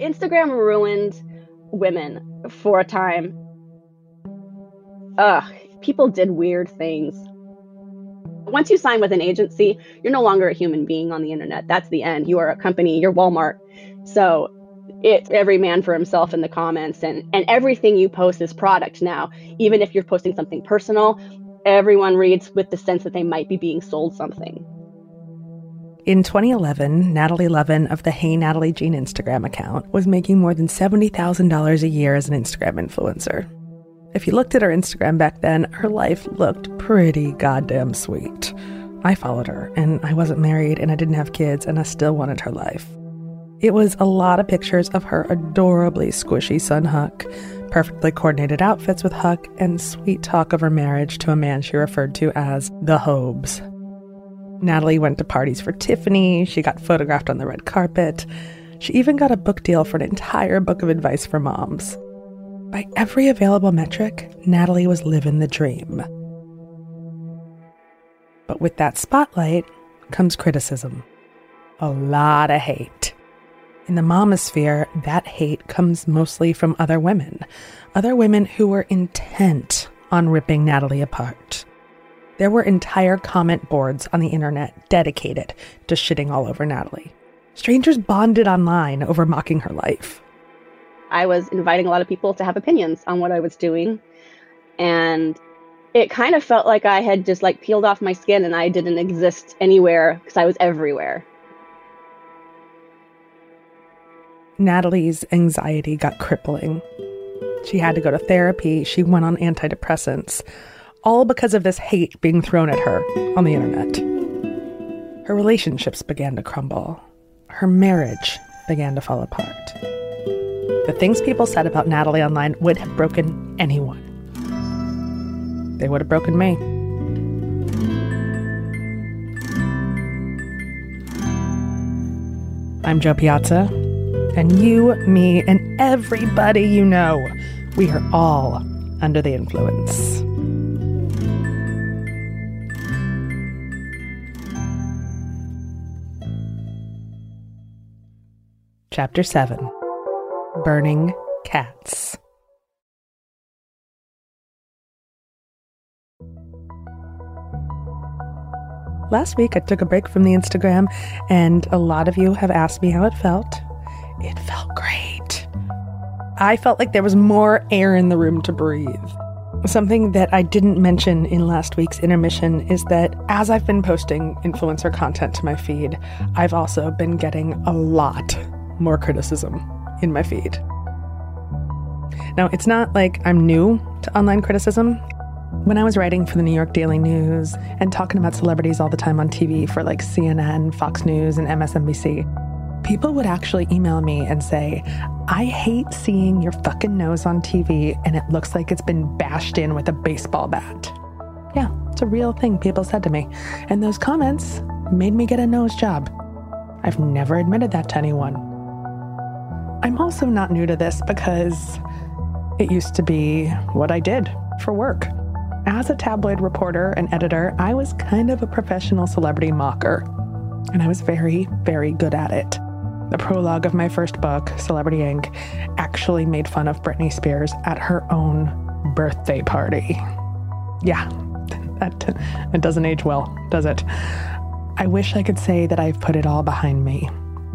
Instagram ruined women for a time. Ugh, people did weird things. Once you sign with an agency, you're no longer a human being on the internet. That's the end. You are a company, you're Walmart. So it's every man for himself in the comments and and everything you post is product now. Even if you're posting something personal, everyone reads with the sense that they might be being sold something. In 2011, Natalie Levin of the Hey Natalie Jean Instagram account was making more than $70,000 a year as an Instagram influencer. If you looked at her Instagram back then, her life looked pretty goddamn sweet. I followed her, and I wasn't married, and I didn't have kids, and I still wanted her life. It was a lot of pictures of her adorably squishy son Huck, perfectly coordinated outfits with Huck, and sweet talk of her marriage to a man she referred to as the Hobes. Natalie went to parties for Tiffany, she got photographed on the red carpet. She even got a book deal for an entire book of advice for moms. By every available metric, Natalie was living the dream. But with that spotlight comes criticism. A lot of hate. In the momosphere, that hate comes mostly from other women, other women who were intent on ripping Natalie apart. There were entire comment boards on the internet dedicated to shitting all over Natalie. Strangers bonded online over mocking her life. I was inviting a lot of people to have opinions on what I was doing. And it kind of felt like I had just like peeled off my skin and I didn't exist anywhere because I was everywhere. Natalie's anxiety got crippling. She had to go to therapy. She went on antidepressants, all because of this hate being thrown at her on the internet. Her relationships began to crumble. Her marriage began to fall apart. The things people said about Natalie online would have broken anyone. They would have broken me. I'm Jo Piazza, and you, me, and everybody you know, we are all under the influence. Chapter 7 burning cats. Last week, I took a break from the Instagram, and a lot of you have asked me how it felt. It felt great. I felt like there was more air in the room to breathe. Something that I didn't mention in last week's intermission is that as I've been posting influencer content to my feed, I've also been getting a lot more criticism in my feed. Now, it's not like I'm new to online criticism. When I was writing for the New York Daily News and talking about celebrities all the time on TV for like CNN, Fox News, and MSNBC, people would actually email me and say, I hate seeing your fucking nose on TV and it looks like it's been bashed in with a baseball bat. Yeah, it's a real thing people said to me. And those comments made me get a nose job. I've never admitted that to anyone. I'm also not new to this because it used to be what I did for work. As a tabloid reporter and editor, I was kind of a professional celebrity mocker, and I was very, very good at it. The prologue of my first book, Celebrity Inc., actually made fun of Britney Spears at her own birthday party. Yeah, that, it doesn't age well, does it? I wish I could say that I've put it all behind me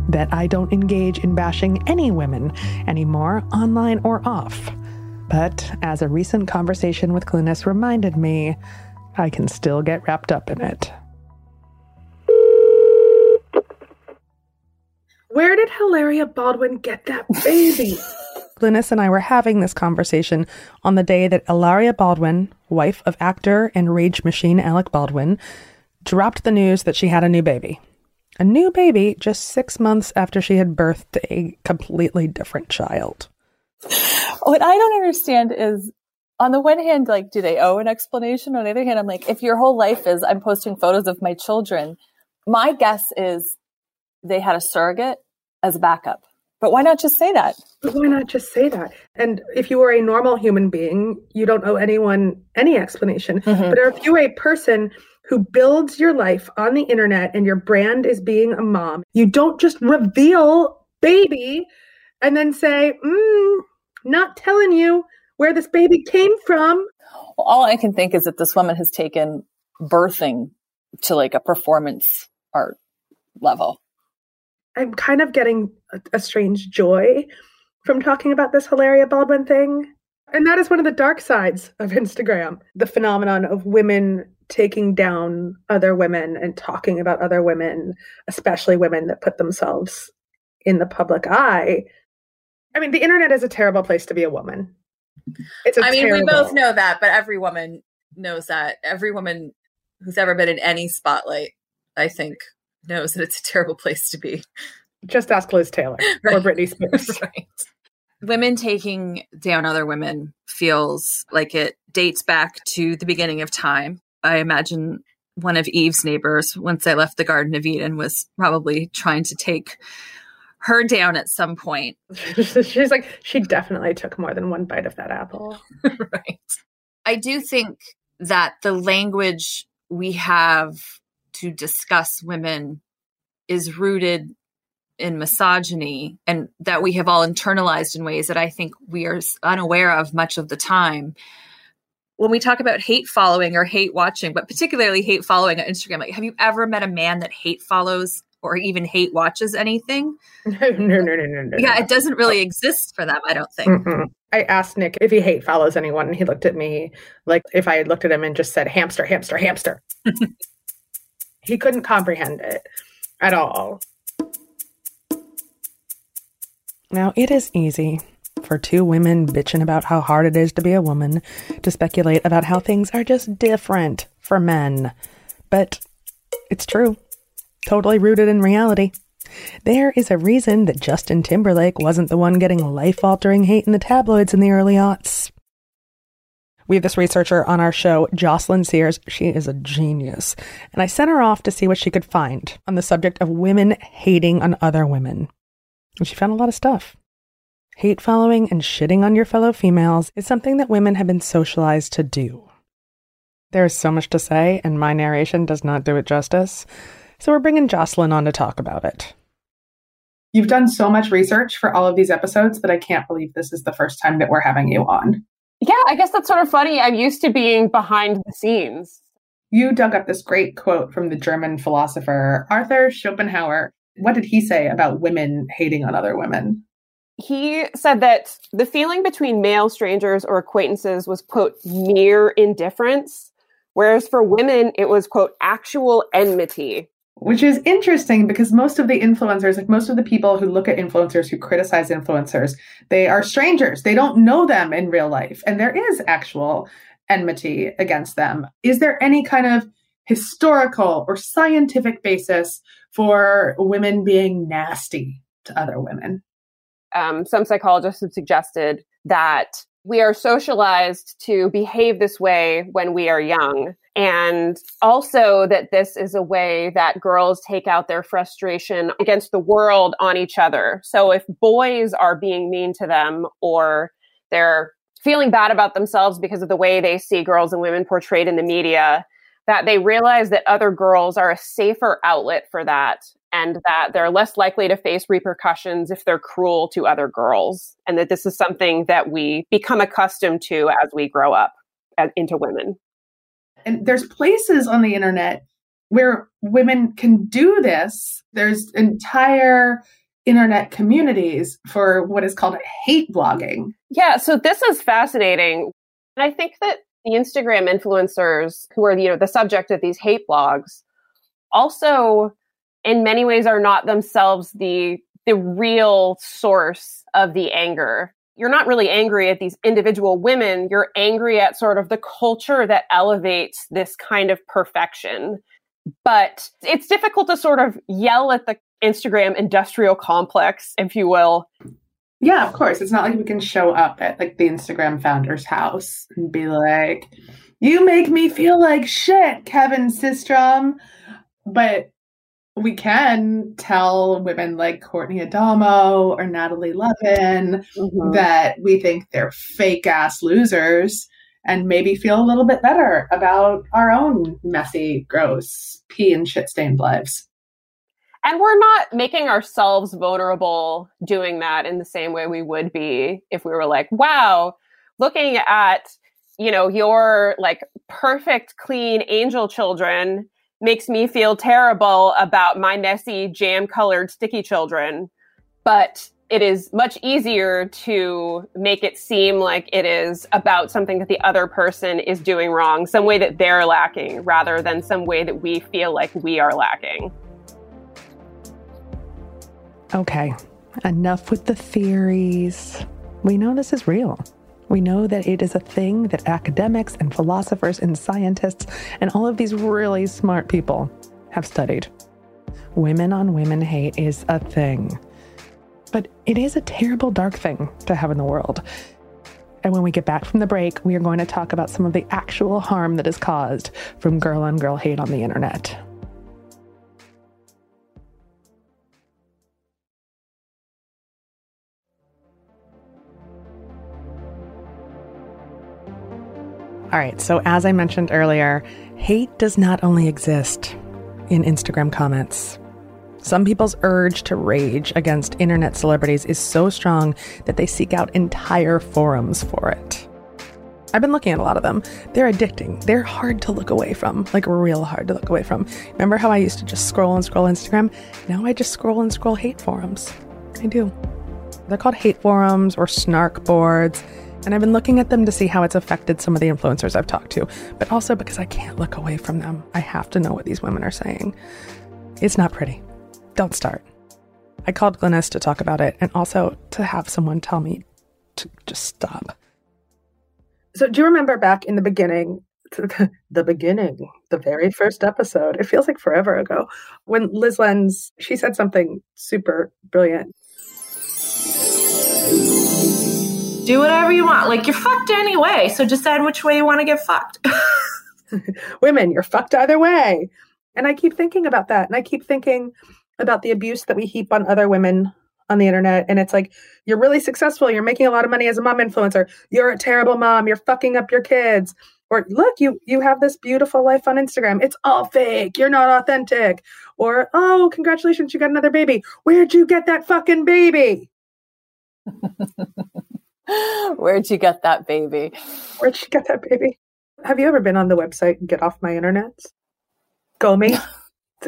that I don't engage in bashing any women anymore, online or off. But as a recent conversation with Glynnis reminded me, I can still get wrapped up in it. Where did Hilaria Baldwin get that baby? Glynnis and I were having this conversation on the day that Hilaria Baldwin, wife of actor and rage machine Alec Baldwin, dropped the news that she had a new baby a new baby just six months after she had birthed a completely different child. What I don't understand is on the one hand, like, do they owe an explanation? On the other hand, I'm like, if your whole life is I'm posting photos of my children, my guess is they had a surrogate as a backup. But why not just say that? But why not just say that? And if you are a normal human being, you don't owe anyone any explanation. Mm-hmm. But if you're a person who builds your life on the internet and your brand is being a mom, you don't just reveal baby and then say, mm, not telling you where this baby came from. Well, all I can think is that this woman has taken birthing to like a performance art level. I'm kind of getting a, a strange joy from talking about this Hilaria Baldwin thing. And that is one of the dark sides of Instagram the phenomenon of women taking down other women and talking about other women, especially women that put themselves in the public eye. I mean, the internet is a terrible place to be a woman. It's I mean, terrible... we both know that, but every woman knows that. Every woman who's ever been in any spotlight, I think, knows that it's a terrible place to be. Just ask Liz Taylor right. or Britney Spears. right. Women taking down other women feels like it dates back to the beginning of time. I imagine one of Eve's neighbors, once they left the Garden of Eden, was probably trying to take her down at some point. She's like, she definitely took more than one bite of that apple. right. I do think that the language we have to discuss women is rooted in misogyny and that we have all internalized in ways that I think we are unaware of much of the time. When we talk about hate following or hate watching, but particularly hate following on Instagram, like have you ever met a man that hate follows or even hate watches anything? No, no, no, no, no. no yeah, it doesn't really exist for them, I don't think. Mm-mm. I asked Nick if he hate follows anyone, and he looked at me like if I had looked at him and just said hamster, hamster, hamster. he couldn't comprehend it at all. Now, it is easy for two women bitching about how hard it is to be a woman to speculate about how things are just different for men. But it's true, totally rooted in reality. There is a reason that Justin Timberlake wasn't the one getting life altering hate in the tabloids in the early aughts. We have this researcher on our show, Jocelyn Sears. She is a genius. And I sent her off to see what she could find on the subject of women hating on other women. And she found a lot of stuff. Hate following and shitting on your fellow females is something that women have been socialized to do. There is so much to say, and my narration does not do it justice. So we're bringing Jocelyn on to talk about it. You've done so much research for all of these episodes that I can't believe this is the first time that we're having you on. Yeah, I guess that's sort of funny. I'm used to being behind the scenes. You dug up this great quote from the German philosopher Arthur Schopenhauer what did he say about women hating on other women? He said that the feeling between male strangers or acquaintances was, quote, mere indifference, whereas for women, it was, quote, actual enmity. Which is interesting because most of the influencers, like most of the people who look at influencers, who criticize influencers, they are strangers. They don't know them in real life. And there is actual enmity against them. Is there any kind of historical or scientific basis for women being nasty to other women. Um, some psychologists have suggested that we are socialized to behave this way when we are young. And also that this is a way that girls take out their frustration against the world on each other. So if boys are being mean to them or they're feeling bad about themselves because of the way they see girls and women portrayed in the media, that they realize that other girls are a safer outlet for that and that they're less likely to face repercussions if they're cruel to other girls and that this is something that we become accustomed to as we grow up as, into women. And there's places on the internet where women can do this. There's entire internet communities for what is called hate blogging. Yeah so this is fascinating. And i think that the Instagram influencers who are you know the subject of these hate blogs also in many ways are not themselves the the real source of the anger. You're not really angry at these individual women, you're angry at sort of the culture that elevates this kind of perfection. But it's difficult to sort of yell at the Instagram industrial complex, if you will, yeah, of course. It's not like we can show up at like the Instagram founder's house and be like, "You make me feel like shit, Kevin Systrom." But we can tell women like Courtney Adamo or Natalie Levin mm-hmm. that we think they're fake ass losers and maybe feel a little bit better about our own messy, gross, pee and shit stained lives. And we're not making ourselves vulnerable doing that in the same way we would be if we were like, wow, looking at, you know, your like perfect, clean angel children makes me feel terrible about my messy, jam colored, sticky children. But it is much easier to make it seem like it is about something that the other person is doing wrong, some way that they're lacking, rather than some way that we feel like we are lacking. Okay, enough with the theories. We know this is real. We know that it is a thing that academics and philosophers and scientists and all of these really smart people have studied. Women on women hate is a thing. But it is a terrible, dark thing to have in the world. And when we get back from the break, we are going to talk about some of the actual harm that is caused from girl on girl hate on the internet. All right, so as I mentioned earlier, hate does not only exist in Instagram comments. Some people's urge to rage against internet celebrities is so strong that they seek out entire forums for it. I've been looking at a lot of them. They're addicting. They're hard to look away from, like real hard to look away from. Remember how I used to just scroll and scroll Instagram? Now I just scroll and scroll hate forums. I do. They're called hate forums or snark boards, and I've been looking at them to see how it's affected some of the influencers I've talked to, but also because I can't look away from them. I have to know what these women are saying. It's not pretty don't start. I called Glynnis to talk about it and also to have someone tell me to just stop. So, do you remember back in the beginning, the beginning, the very first episode? It feels like forever ago when Lyz Lenz, she said something super brilliant. Do whatever you want. Like, you're fucked anyway. So, decide which way you want to get fucked. Women, you're fucked either way. And I keep thinking about that. And I keep thinking, about the abuse that we heap on other women on the internet and it's like you're really successful you're making a lot of money as a mom influencer you're a terrible mom you're fucking up your kids or look you you have this beautiful life on instagram it's all fake you're not authentic or oh congratulations you got another baby where'd you get that fucking baby where'd you get that baby where'd you get that baby have you ever been on the website get off my internet GOMI.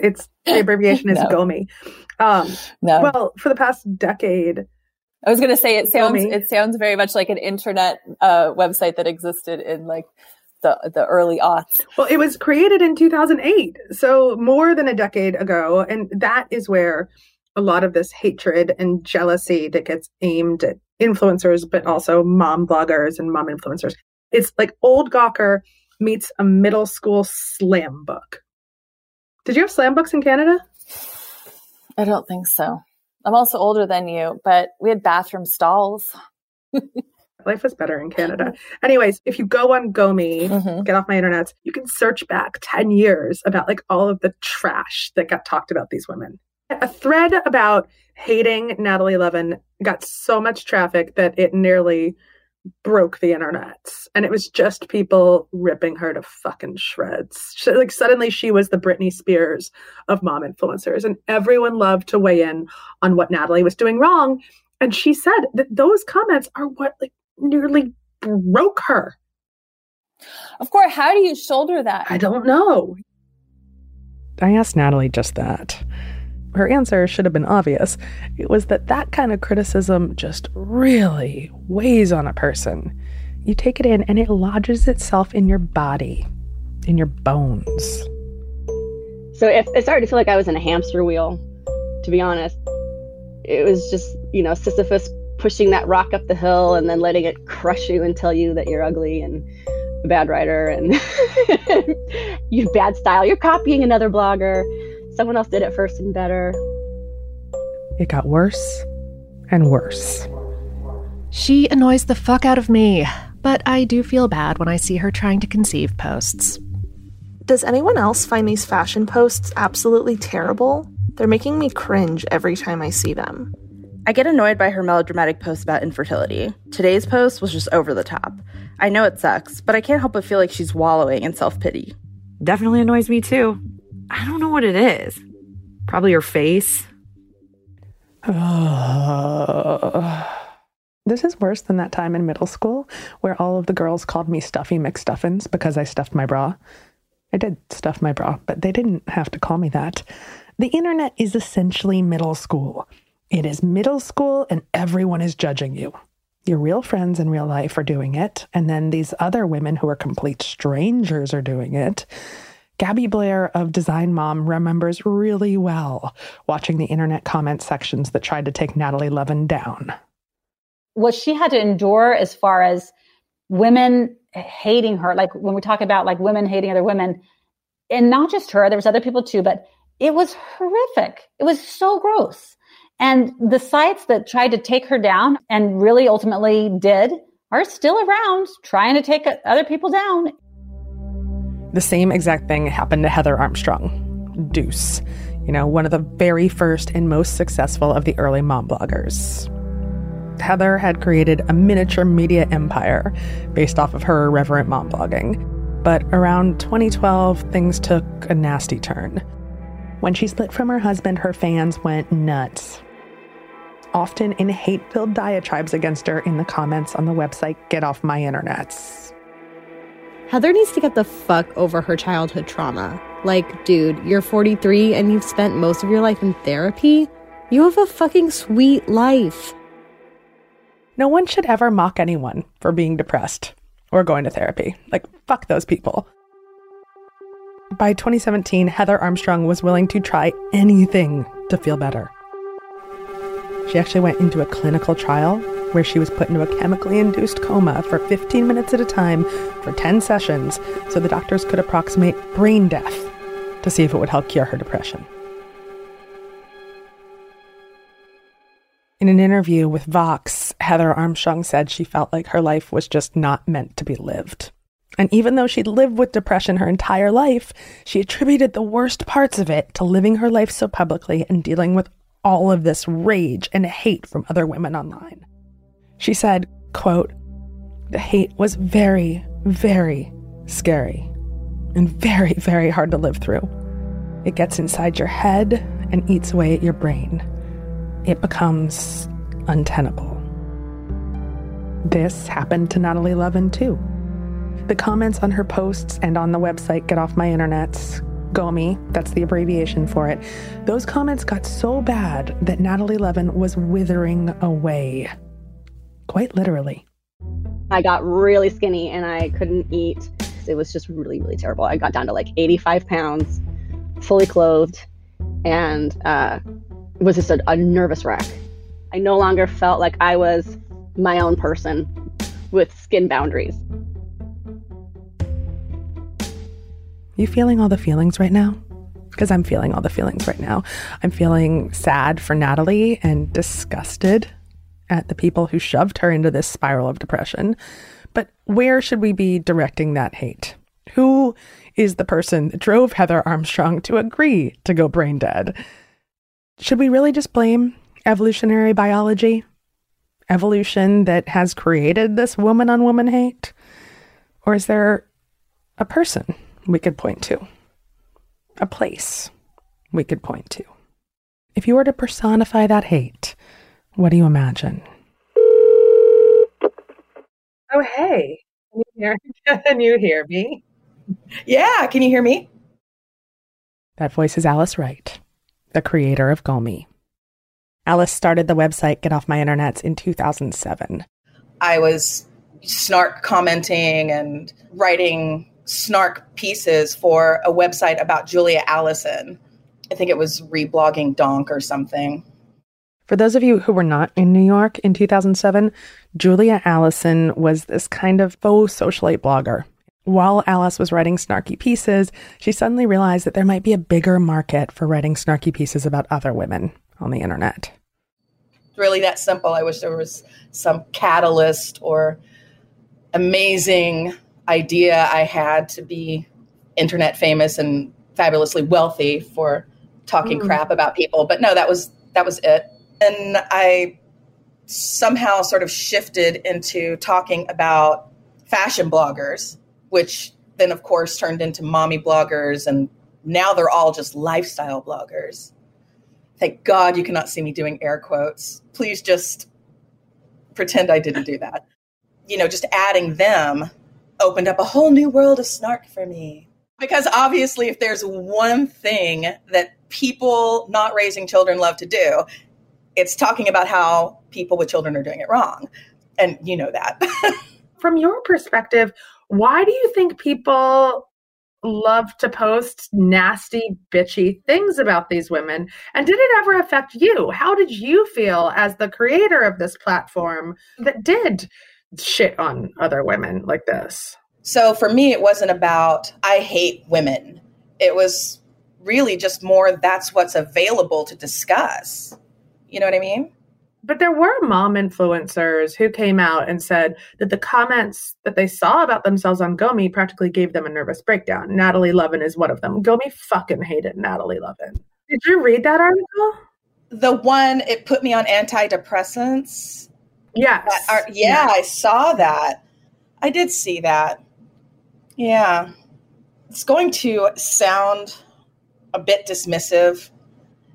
It's the abbreviation is no. GOMI. Um, no. Well, for the past decade, I was going to say it sounds GOMI. it sounds very much like an internet uh, website that existed in like the the early aughts. Well, it was created in 2008, so more than a decade ago, and that is where a lot of this hatred and jealousy that gets aimed at influencers, but also mom bloggers and mom influencers. It's like old Gawker meets a middle school slam book. Did you have slam books in Canada? I don't think so. I'm also older than you, but we had bathroom stalls. Life was better in Canada. Anyways, if you go on GOMI, mm-hmm. get off my internet, you can search back 10 years about like all of the trash that got talked about these women. A thread about hating Natalie Levin got so much traffic that it nearly broke the internet. And it was just people ripping her to fucking shreds. She, like suddenly she was the britney spears of mom influencers and everyone loved to weigh in on what natalie was doing wrong. And she said that those comments are what like nearly broke her. Of course how do you shoulder that? I don't know. I asked natalie just that her answer should have been obvious. It was that that kind of criticism just really weighs on a person. You take it in and it lodges itself in your body, in your bones. So it, it started to feel like I was in a hamster wheel, to be honest. It was just, you know, Sisyphus pushing that rock up the hill and then letting it crush you and tell you that you're ugly and a bad writer and you bad style. You're copying another blogger someone else did it first and better. It got worse and worse. She annoys the fuck out of me, but I do feel bad when I see her trying to conceive posts. Does anyone else find these fashion posts absolutely terrible? They're making me cringe every time I see them. I get annoyed by her melodramatic posts about infertility. Today's post was just over the top. I know it sucks, but I can't help but feel like she's wallowing in self pity. Definitely annoys me too. I don't know what it is. Probably your face. this is worse than that time in middle school where all of the girls called me Stuffy McStuffins because I stuffed my bra. I did stuff my bra, but they didn't have to call me that. The internet is essentially middle school. It is middle school and everyone is judging you. Your real friends in real life are doing it, and then these other women who are complete strangers are doing it. Gabby Blair of Design Mom remembers really well watching the internet comment sections that tried to take Natalie Levin down. What she had to endure as far as women hating her, like when we talk about like women hating other women, and not just her, there was other people too, but it was horrific. It was so gross. And the sites that tried to take her down and really ultimately did are still around trying to take other people down. The same exact thing happened to Heather Armstrong, Dooce, you know, one of the very first and most successful of the early mom bloggers. Heather had created a miniature media empire based off of her irreverent mom blogging. But around 2012, things took a nasty turn. When she split from her husband, her fans went nuts. Often in hate filled diatribes against her in the comments on the website Get Off My Internets. Heather needs to get the fuck over her childhood trauma. Like, dude, you're 43 and you've spent most of your life in therapy? You have a fucking sweet life. No one should ever mock anyone for being depressed or going to therapy. Like, fuck those people. By 2017, Heather Armstrong was willing to try anything to feel better. She actually went into a clinical trial where she was put into a chemically induced coma for 15 minutes at a time for 10 sessions so the doctors could approximate brain death to see if it would help cure her depression. In an interview with Vox, Heather Armstrong said she felt like her life was just not meant to be lived. And even though she'd lived with depression her entire life, she attributed the worst parts of it to living her life so publicly and dealing with all of this rage and hate from other women online. She said, quote, the hate was very, very scary and very, very hard to live through. It gets inside your head and eats away at your brain. It becomes untenable. This happened to Natalie Levin too. The comments on her posts and on the website Get Off My Internets Gomi, that's the abbreviation for it, those comments got so bad that Natalie Levin was withering away. Quite literally. I got really skinny and I couldn't eat. It was just really, really terrible. I got down to like 85 pounds, fully clothed, and uh, was just a, a nervous wreck. I no longer felt like I was my own person with skin boundaries. You feeling all the feelings right now? Because I'm feeling all the feelings right now. I'm feeling sad for Natalie and disgusted at the people who shoved her into this spiral of depression. But where should we be directing that hate? Who is the person that drove Heather Armstrong to agree to go brain dead? Should we really just blame evolutionary biology? Evolution that has created this woman on woman hate? Or is there a person we could point to, a place we could point to. If you were to personify that hate, what do you imagine? Oh, hey. Can you hear, can you hear me? Yeah, can you hear me? That voice is Alice Wright, the creator of Gomi. Alice started the website Get Off My Internets in 2007. I was snark commenting and writing snark pieces for a website about Julia Allison. I think it was reblogging Donk or something. For those of you who were not in New York in 2007, Julia Allison was this kind of faux socialite blogger. While Alice was writing snarky pieces, she suddenly realized that there might be a bigger market for writing snarky pieces about other women on the internet. It's really, that simple. I wish there was some catalyst or amazing idea I had to be internet famous and fabulously wealthy for talking mm. crap about people. But no, that was that was it. And I somehow sort of shifted into talking about fashion bloggers, which then of course turned into mommy bloggers and now they're all just lifestyle bloggers. Thank God you cannot see me doing air quotes. Please just pretend I didn't do that. You know, just adding them opened up a whole new world of snark for me. Because obviously, if there's one thing that people not raising children love to do, it's talking about how people with children are doing it wrong. And you know that. From your perspective, why do you think people love to post nasty, bitchy things about these women? And did it ever affect you? How did you feel as the creator of this platform that did shit on other women like this? So for me, it wasn't about, I hate women. It was really just more that's what's available to discuss. You know what I mean? But there were mom influencers who came out and said that the comments that they saw about themselves on Gomi practically gave them a nervous breakdown. Natalie Levin is one of them. Gomi fucking hated Natalie Levin. Did you read that article? The one, it put me on antidepressants. Yes. Are, yeah, yeah, I saw that. I did see that. Yeah. It's going to sound a bit dismissive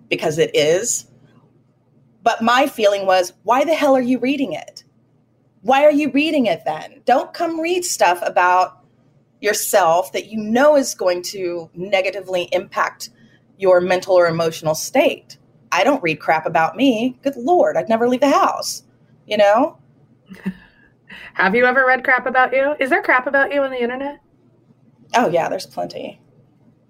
because it is but my feeling was, why the hell are you reading it? Why are you reading it then? Don't come read stuff about yourself that you know is going to negatively impact your mental or emotional state. I don't read crap about me. Good Lord, I'd never leave the house, you know? Have you ever read crap about you? Is there crap about you on the internet? Oh, yeah, there's plenty.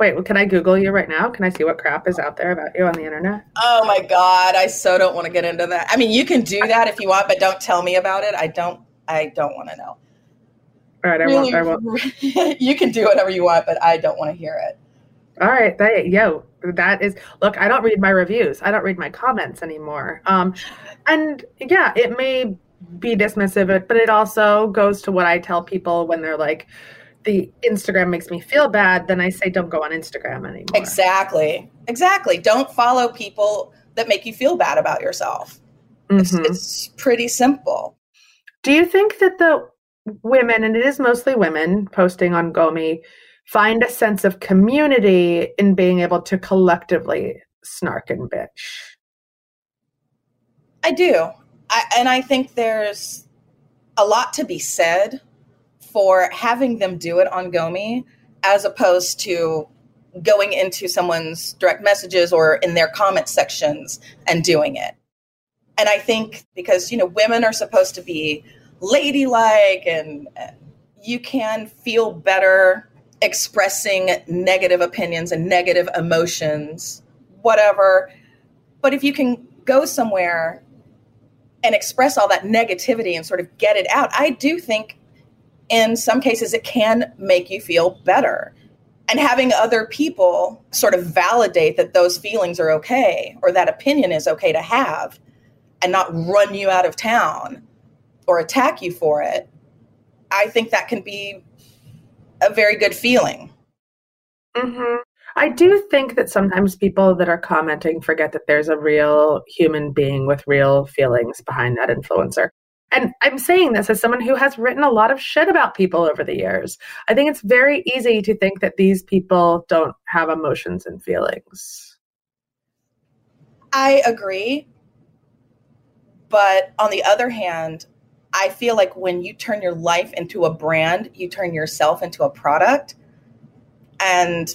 Wait, well, can I Google you right now? Can I see what crap is out there about you on the internet? Oh my God, I so don't want to get into that. I mean, you can do that if you want, but don't tell me about it. I don't. I don't want to know. All right, I really, won't. I won't. you can do whatever you want, but I don't want to hear it. All right, that, yo, that is. Look, I don't read my reviews. I don't read my comments anymore. Um, and yeah, it may be dismissive, but it also goes to what I tell people when they're like the Instagram makes me feel bad, then I say don't go on Instagram anymore. Exactly. Exactly. Don't follow people that make you feel bad about yourself. Mm-hmm. It's, it's pretty simple. Do you think that the women, and it is mostly women posting on Gomi, find a sense of community in being able to collectively snark and bitch? I do. I, and I think there's a lot to be said for having them do it on Gomi as opposed to going into someone's direct messages or in their comment sections and doing it. And I think because, you know, women are supposed to be ladylike and you can feel better expressing negative opinions and negative emotions, whatever. But if you can go somewhere and express all that negativity and sort of get it out, I do think in some cases, it can make you feel better. And having other people sort of validate that those feelings are okay or that opinion is okay to have and not run you out of town or attack you for it, I think that can be a very good feeling. Mm-hmm. I do think that sometimes people that are commenting forget that there's a real human being with real feelings behind that influencer. And I'm saying this as someone who has written a lot of shit about people over the years. I think it's very easy to think that these people don't have emotions and feelings. I agree. But on the other hand, I feel like when you turn your life into a brand, you turn yourself into a product. And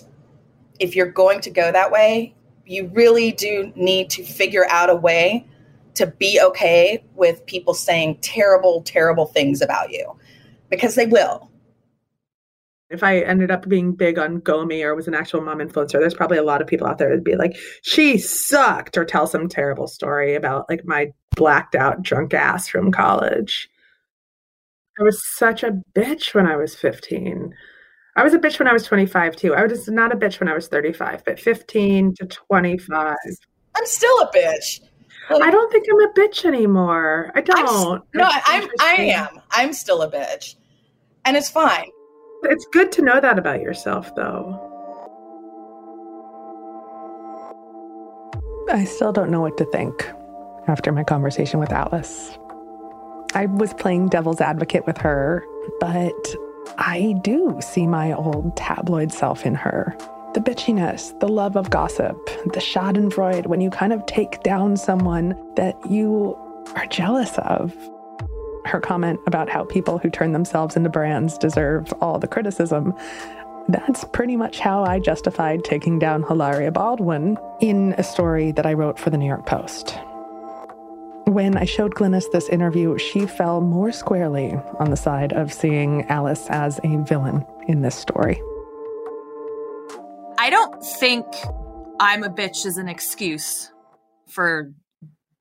if you're going to go that way, you really do need to figure out a way to be okay with people saying terrible, terrible things about you because they will. If I ended up being big on Gomi or was an actual mom influencer, there's probably a lot of people out there that'd be like, she sucked, or tell some terrible story about like my blacked out drunk ass from college. I was such a bitch when I was 15. I was a bitch when I was 25 too. I was not a bitch when I was 35, but 15 to 25. I'm still a bitch. I don't think I'm a bitch anymore. I don't. I'm, no, I'm. I am. I'm still a bitch, and it's fine. It's good to know that about yourself, though. I still don't know what to think after my conversation with Alice. I was playing devil's advocate with her, but I do see my old tabloid self in her. The bitchiness, the love of gossip, the schadenfreude when you kind of take down someone that you are jealous of. Her comment about how people who turn themselves into brands deserve all the criticism. That's pretty much how I justified taking down Hilaria Baldwin in a story that I wrote for the New York Post. When I showed Glynnis this interview, she fell more squarely on the side of seeing Alice as a villain in this story. I don't think I'm a bitch as an excuse for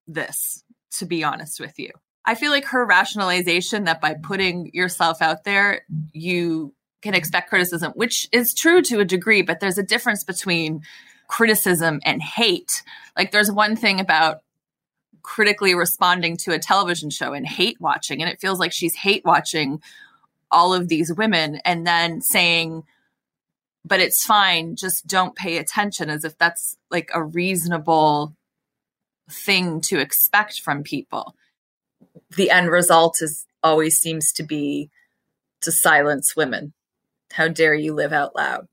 this, to be honest with you. I feel like her rationalization that by putting yourself out there, you can expect criticism, which is true to a degree, but there's a difference between criticism and hate. Like there's one thing about critically responding to a television show and hate watching, and it feels like she's hate watching all of these women and then saying, but it's fine, just don't pay attention, as if that's like a reasonable thing to expect from people the end result is always seems to be to silence women. How dare you live out loud?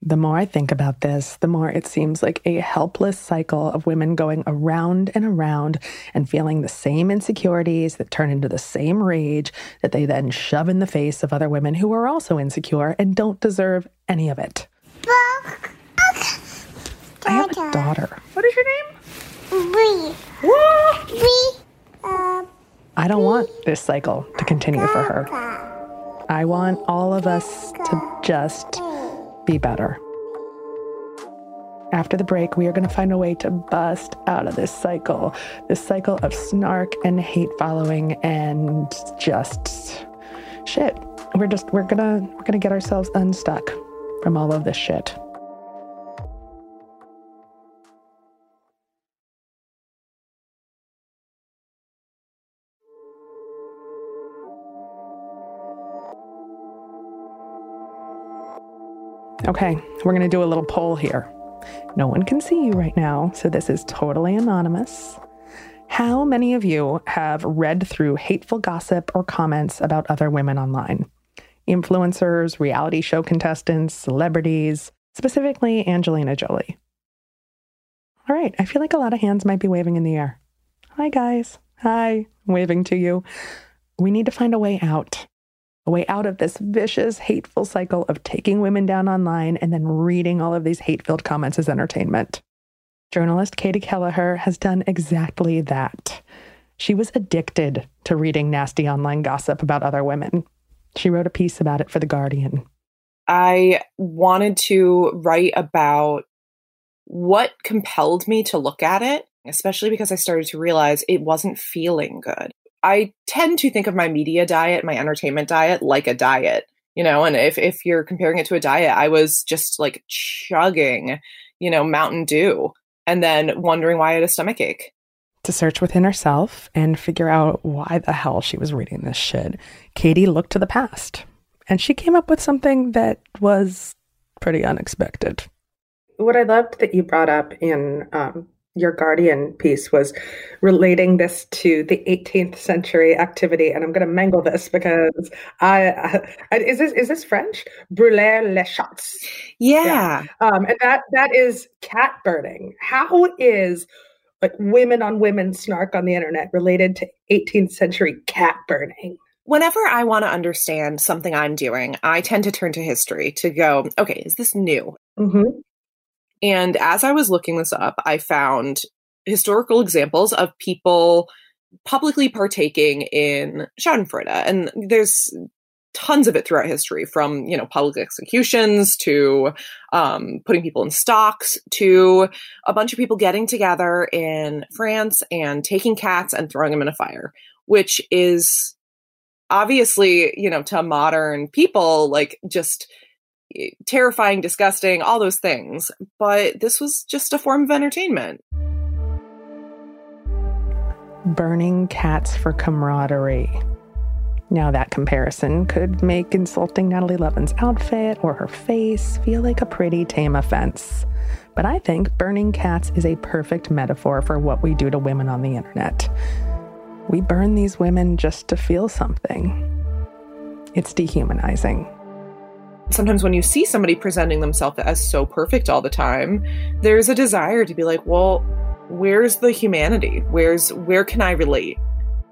The more I think about this, the more it seems like a helpless cycle of women going around and around and feeling the same insecurities that turn into the same rage that they then shove in the face of other women who are also insecure and don't deserve any of it. I have a daughter. What is your name? Bree. What? Bree. Uh, I don't want this cycle to continue for her. I want all of us to just be better. After the break, we are going to find a way to bust out of this cycle this cycle of snark and hate following and just shit. We're just, we're gonna, we're gonna get ourselves unstuck from all of this shit. Okay, we're going to do a little poll here. No one can see you right now, so this is totally anonymous. How many of you have read through hateful gossip or comments about other women online? Influencers, reality show contestants, celebrities, specifically Angelina Jolie. All right, I feel like a lot of hands might be waving in the air. Hi, guys. Hi, waving to you. We need to find a way out a way out of this vicious, hateful cycle of taking women down online and then reading all of these hate filled comments as entertainment. Journalist Katie Kelleher has done exactly that. She was addicted to reading nasty online gossip about other women. She wrote a piece about it for The Guardian. I wanted to write about what compelled me to look at it, especially because I started to realize it wasn't feeling good. I tend to think of my media diet, my entertainment diet, like a diet. You know, and if if you're comparing it to a diet, I was just like chugging, you know, Mountain Dew and then wondering why I had a stomach ache. To search within herself and figure out why the hell she was reading this shit, Katie looked to the past and she came up with something that was pretty unexpected. What I loved that you brought up in um, your Guardian piece was relating this to the 18th century activity, and I'm going to mangle this because I, I, is this is this French? Brûler les chats. Yeah, yeah. Um, and that that is cat burning. How is like women on women snark on the internet related to 18th century cat burning? Whenever I want to understand something I'm doing, I tend to turn to history to go, okay, is this new? Mm-hmm. And as I was looking this up, I found historical examples of people publicly partaking in Schadenfreude. And there's tons of it throughout history from you know public executions to um, putting people in stocks to a bunch of people getting together in france and taking cats and throwing them in a fire which is obviously you know to modern people like just terrifying, disgusting, all those things. But this was just a form of entertainment. Burning cats for camaraderie. Now, that comparison could make insulting Natalie Levin's outfit or her face feel like a pretty tame offense. But I think burning cats is a perfect metaphor for what we do to women on the internet. We burn these women just to feel something. It's dehumanizing. Sometimes when you see somebody presenting themselves as so perfect all the time, there's a desire to be like, well, where's the humanity? Where's where can I relate?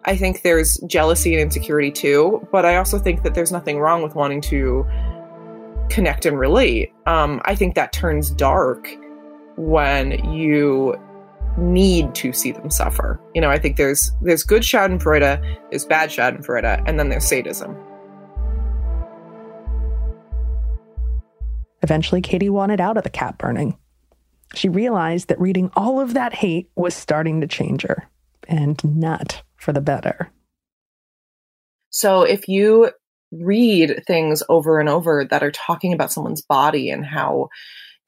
I think there's jealousy and insecurity too, but I also think that there's nothing wrong with wanting to connect and relate. Um, I think that turns dark when you need to see them suffer. You know, I think there's there's good Schadenfreude, there's bad Schadenfreude, and then there's sadism. Eventually, Katie wanted out of the cat burning. She realized that reading all of that hate was starting to change her, and not for the better. So if you read things over and over that are talking about someone's body and how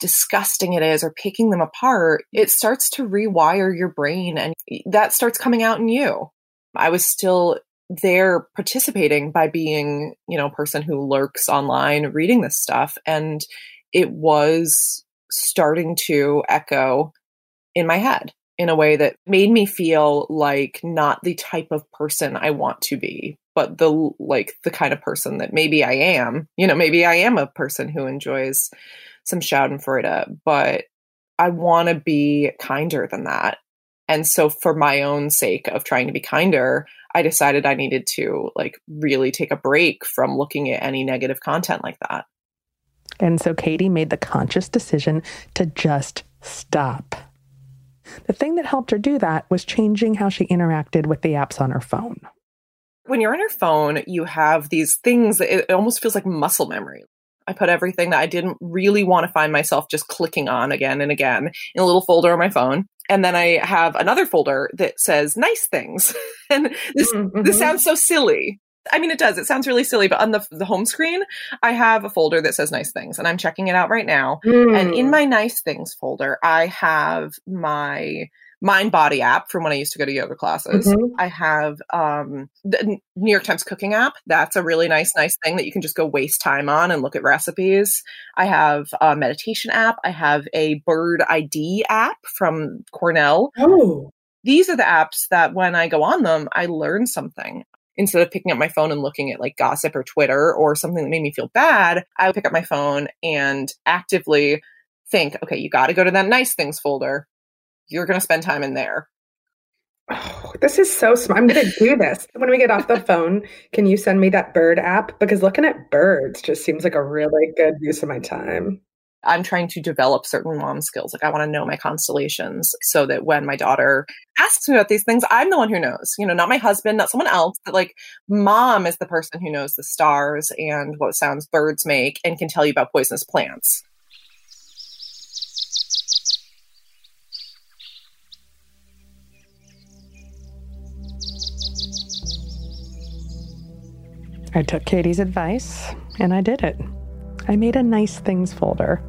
disgusting it is or picking them apart, it starts to rewire your brain and that starts coming out in you. I was still there participating by being, you know, a person who lurks online reading this stuff and it was starting to echo in my head in a way that made me feel like not the type of person I want to be, but the like the kind of person that maybe I am. You know, maybe I am a person who enjoys some Schadenfreude, but I want to be kinder than that. And so for my own sake of trying to be kinder, I decided I needed to like really take a break from looking at any negative content like that. And so Katie made the conscious decision to just stop. The thing that helped her do that was changing how she interacted with the apps on her phone. When you're on your phone, you have these things that it almost feels like muscle memory. I put everything that I didn't really want to find myself just clicking on again and again in a little folder on my phone. And then I have another folder that says nice things. and this mm-hmm. this sounds so silly. I mean, it does. It sounds really silly, but on the the home screen, I have a folder that says nice things, and I'm checking it out right now. Mm. And in mm. my nice things folder, I have my Mind Body app from when I used to go to yoga classes. Mm-hmm. I have um, the New York Times cooking app. That's a really nice, nice thing that you can just go waste time on and look at recipes. I have a meditation app. I have a bird ID app from Cornell. Oh. These are the apps that when I go on them, I learn something instead of picking up my phone and looking at like gossip or Twitter or something that made me feel bad, I would pick up my phone and actively think, okay, you got to go to that nice things folder you're going to spend time in there. Oh, this is so smart. I'm going to do this. When we get off the phone, can you send me that bird app? Because looking at birds just seems like a really good use of my time. I'm trying to develop certain mom skills. Like I want to know my constellations so that when my daughter asks me about these things, I'm the one who knows, you know, not my husband, not someone else, but like mom is the person who knows the stars and what sounds birds make and can tell you about poisonous plants. I took Katie's advice and I did it. I made a nice things folder,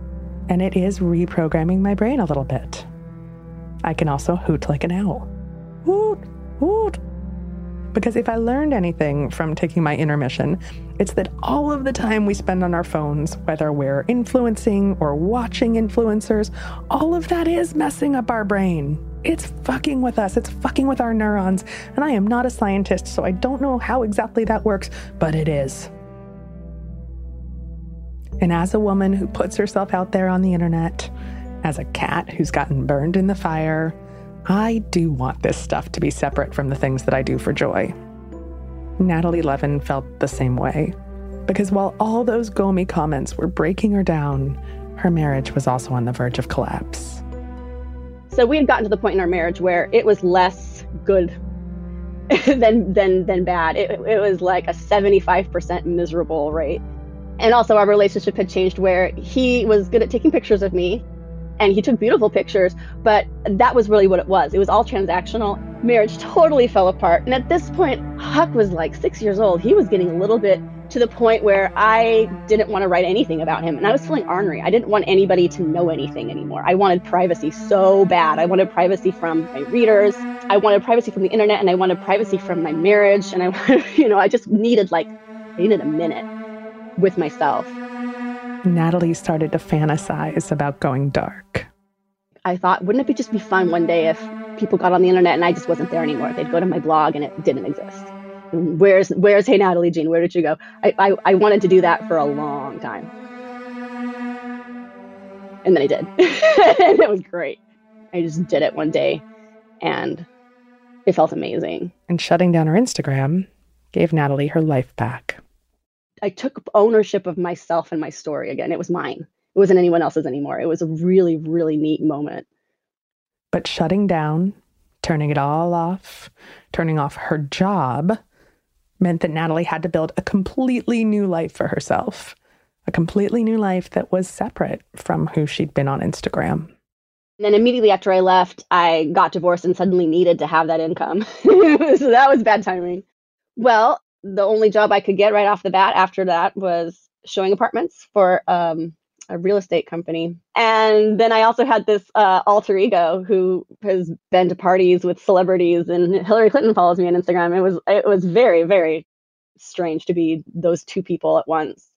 and it is reprogramming my brain a little bit. I can also hoot like an owl. Hoot, hoot. Because if I learned anything from taking my intermission, it's that all of the time we spend on our phones, whether we're influencing or watching influencers, all of that is messing up our brain. It's fucking with us, it's fucking with our neurons. And I am not a scientist, so I don't know how exactly that works, but it is. And as a woman who puts herself out there on the internet, as a cat who's gotten burned in the fire, I do want this stuff to be separate from the things that I do for joy. Natalie Levin felt the same way. Because while all those GOMI comments were breaking her down, her marriage was also on the verge of collapse. So we had gotten to the point in our marriage where it was less good than than than bad. It, it was like a 75% miserable rate. And also our relationship had changed where he was good at taking pictures of me and he took beautiful pictures, but that was really what it was. It was all transactional. Marriage totally fell apart. And at this point, Huck was like six years old. He was getting a little bit to the point where I didn't want to write anything about him. And I was feeling ornery. I didn't want anybody to know anything anymore. I wanted privacy so bad. I wanted privacy from my readers. I wanted privacy from the internet and I wanted privacy from my marriage. And I, you know, I just needed like, I needed a minute with myself. Natalie started to fantasize about going dark. I thought, wouldn't it be just be fun one day if people got on the internet and I just wasn't there anymore? They'd go to my blog and it didn't exist. Where's Where's Hey Natalie Jean? Where did you go? I, I I wanted to do that for a long time, and then I did, and it was great. I just did it one day, and it felt amazing. And shutting down her Instagram gave Natalie her life back. I took ownership of myself and my story again. It was mine. It wasn't anyone else's anymore. It was a really, really neat moment. But shutting down, turning it all off, turning off her job meant that Natalie had to build a completely new life for herself, a completely new life that was separate from who she'd been on Instagram. And then immediately after I left, I got divorced and suddenly needed to have that income. so that was bad timing. Well, the only job I could get right off the bat after that was showing apartments for um, a real estate company. And then I also had this uh, alter ego who has been to parties with celebrities, and Hillary Clinton follows me on Instagram. It was it was very very strange to be those two people at once.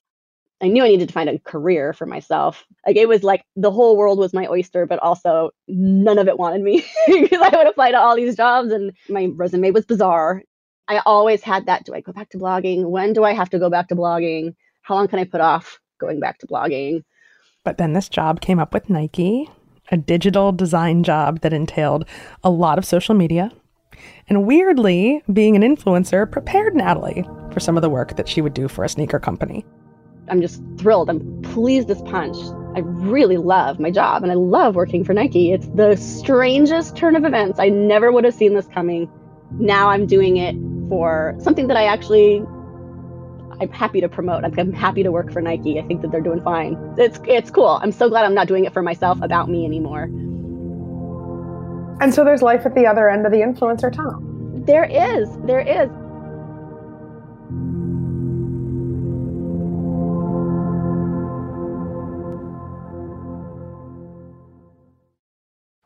I knew I needed to find a career for myself. Like it was like the whole world was my oyster, but also none of it wanted me because I would apply to all these jobs and my resume was bizarre. I always had that do I go back to blogging? When do I have to go back to blogging? How long can I put off going back to blogging? But then this job came up with Nike, a digital design job that entailed a lot of social media. And weirdly, being an influencer prepared Natalie for some of the work that she would do for a sneaker company. I'm just thrilled. I'm pleased as punch. I really love my job and I love working for Nike. It's the strangest turn of events. I never would have seen this coming. Now I'm doing it for something that I actually I'm happy to promote. I'm, I'm happy to work for Nike. I think that they're doing fine. It's it's cool. I'm so glad I'm not doing it for myself about me anymore. And so there's life at the other end of the influencer tunnel. There is. There is.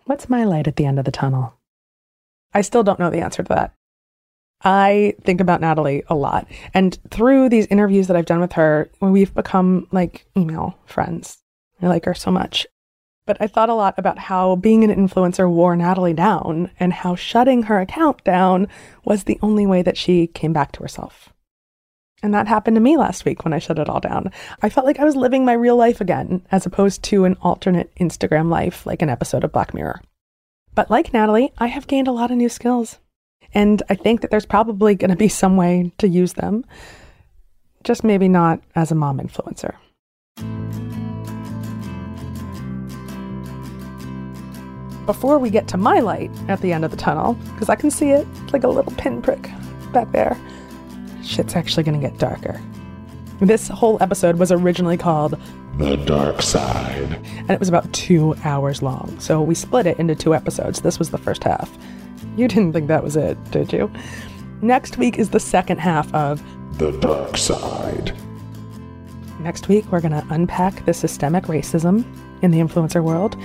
What's my light at the end of the tunnel? I still don't know the answer to that. I think about Natalie a lot. And through these interviews that I've done with her, we've become like email friends. I like her so much. But I thought a lot about how being an influencer wore Natalie down and how shutting her account down was the only way that she came back to herself. And that happened to me last week when I shut it all down. I felt like I was living my real life again, as opposed to an alternate Instagram life like an episode of Black Mirror. But like Natalie, I have gained a lot of new skills. And I think that there's probably going to be some way to use them, just maybe not as a mom influencer. Before we get to my light at the end of the tunnel, because I can see it like a little pinprick back there, shit's actually going to get darker. This whole episode was originally called The Dark Side, and it was about two hours long. So we split it into two episodes. This was the first half. You didn't think that was it, did you? Next week is the second half of The Dark Side. Next week, we're going to unpack the systemic racism in the influencer world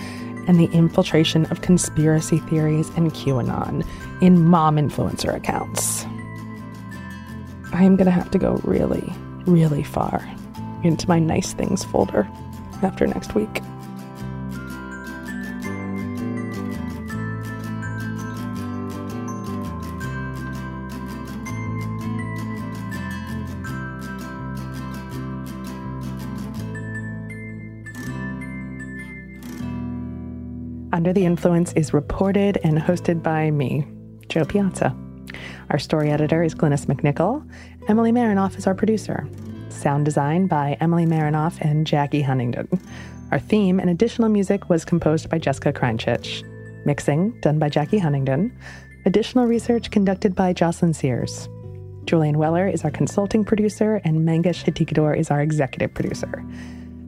and the infiltration of conspiracy theories and QAnon in mom influencer accounts. I am going to have to go really, really far into my nice things folder after next week. Under the Influence is reported and hosted by me, Jo Piazza. Our story editor is Glynnis MacNicol. Emily Marinoff is our producer. Sound design by Emily Marinoff and Jackie Huntington. Our theme and additional music was composed by Jessica Kreinchich. Mixing done by Jackie Huntington. Additional research conducted by Jocelyn Sears. Julian Weller is our consulting producer, and Mangesh Hattikudur is our executive producer.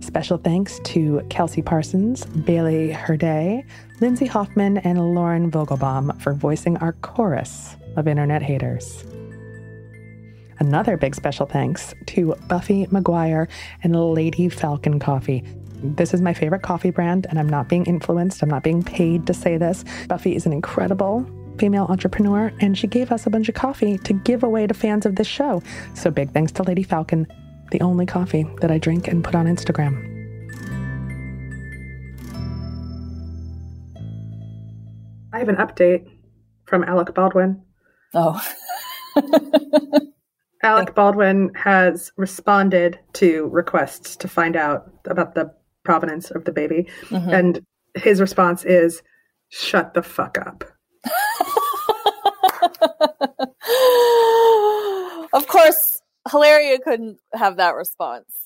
Special thanks to Kelsey Parsons, Bailey Herday, Lindsay Hoffman, and Lauren Vogelbaum for voicing our chorus of internet haters. Another big special thanks to Buffy McGuire and Lady Falcon Coffee. This is my favorite coffee brand, and I'm not being influenced, I'm not being paid to say this. Buffy is an incredible female entrepreneur, and she gave us a bunch of coffee to give away to fans of this show. So big thanks to Lady Falcon the only coffee that I drink and put on Instagram. I have an update from Alec Baldwin. Oh. Alec Baldwin has responded to requests to find out about the provenance of the baby. Mhm. And his response is shut the fuck up. of course, Hilaria couldn't have that response.